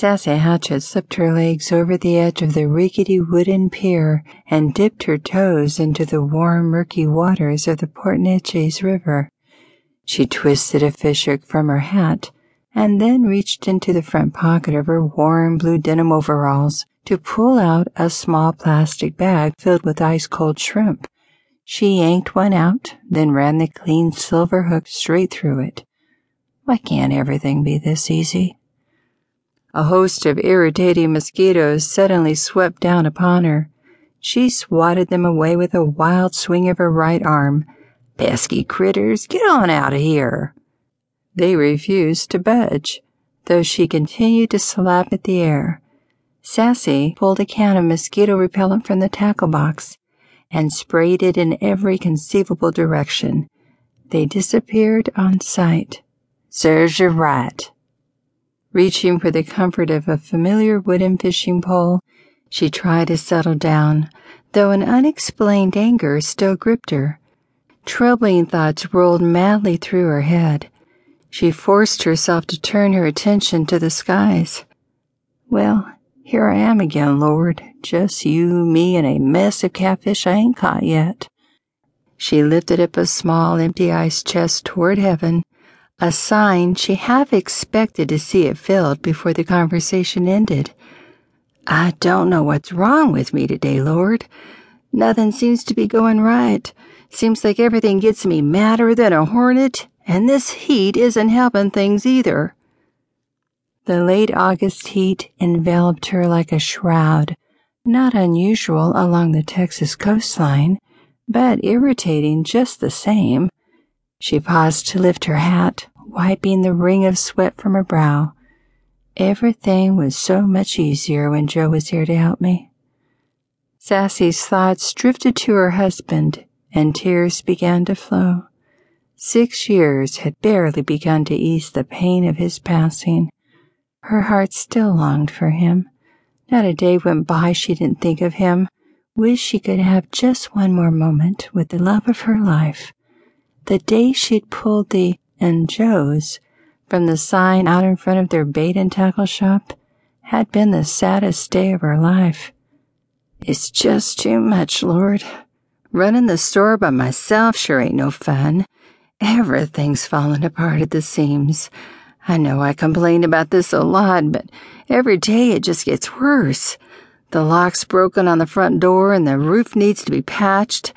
Sassy slipped her legs over the edge of the rickety wooden pier and dipped her toes into the warm, murky waters of the Port Neches River. She twisted a fishhook from her hat and then reached into the front pocket of her warm blue denim overalls to pull out a small plastic bag filled with ice cold shrimp. She yanked one out, then ran the clean silver hook straight through it. Why can't everything be this easy? A host of irritating mosquitoes suddenly swept down upon her. She swatted them away with a wild swing of her right arm. Pesky critters, get on out of here. They refused to budge, though she continued to slap at the air. Sassy pulled a can of mosquito repellent from the tackle box and sprayed it in every conceivable direction. They disappeared on sight. Serves you right. Reaching for the comfort of a familiar wooden fishing pole, she tried to settle down, though an unexplained anger still gripped her. Troubling thoughts rolled madly through her head. She forced herself to turn her attention to the skies. Well, here I am again, Lord, just you, me, and a mess of catfish I ain't caught yet. She lifted up a small, empty ice chest toward heaven a sign she half expected to see it filled before the conversation ended. I don't know what's wrong with me today, Lord. Nothing seems to be going right. Seems like everything gets me madder than a hornet, and this heat isn't helping things either. The late August heat enveloped her like a shroud, not unusual along the Texas coastline, but irritating just the same. She paused to lift her hat, wiping the ring of sweat from her brow. Everything was so much easier when Joe was here to help me. Sassy's thoughts drifted to her husband, and tears began to flow. Six years had barely begun to ease the pain of his passing. Her heart still longed for him. Not a day went by she didn't think of him, wish she could have just one more moment with the love of her life. The day she'd pulled the and Joe's from the sign out in front of their bait and tackle shop had been the saddest day of her life. It's just too much, Lord. Running the store by myself sure ain't no fun. Everything's falling apart at the seams. I know I complained about this a lot, but every day it just gets worse. The lock's broken on the front door and the roof needs to be patched.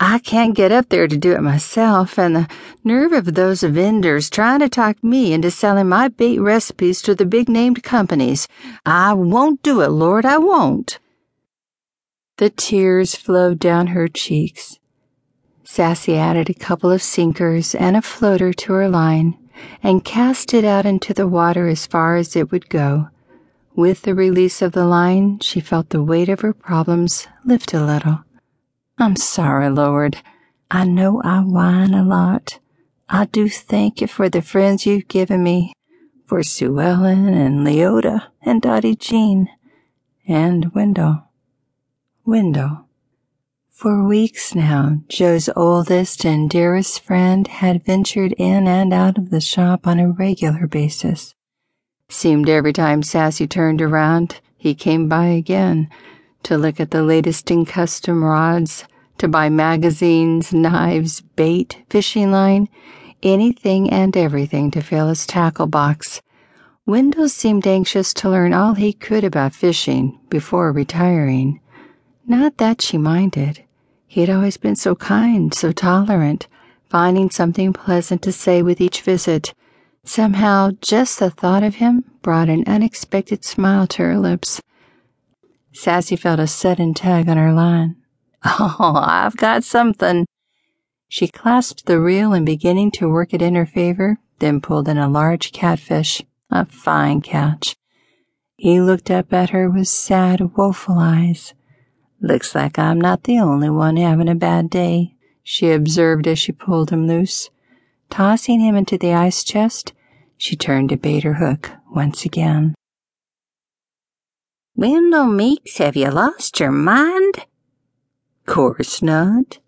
I can't get up there to do it myself, and the nerve of those vendors trying to talk me into selling my bait recipes to the big named companies. I won't do it, Lord, I won't. The tears flowed down her cheeks. Sassy added a couple of sinkers and a floater to her line and cast it out into the water as far as it would go. With the release of the line, she felt the weight of her problems lift a little. I'm sorry, Lord. I know I whine a lot. I do thank you for the friends you've given me, for Sue Ellen and Leota and Dottie Jean and Wendell. Wendell. For weeks now, Joe's oldest and dearest friend had ventured in and out of the shop on a regular basis. Seemed every time Sassy turned around, he came by again to look at the latest in custom rods, to buy magazines, knives, bait, fishing line, anything and everything to fill his tackle box. Wendell seemed anxious to learn all he could about fishing before retiring. Not that she minded. He had always been so kind, so tolerant, finding something pleasant to say with each visit. Somehow, just the thought of him brought an unexpected smile to her lips. Sassy felt a sudden tug on her line. Oh, I've got something. She clasped the reel and beginning to work it in her favor, then pulled in a large catfish, a fine catch. He looked up at her with sad, woeful eyes. Looks like I'm not the only one having a bad day, she observed as she pulled him loose. Tossing him into the ice chest, she turned to bait her hook once again. Wendell Meeks, have you lost your mind? Course not.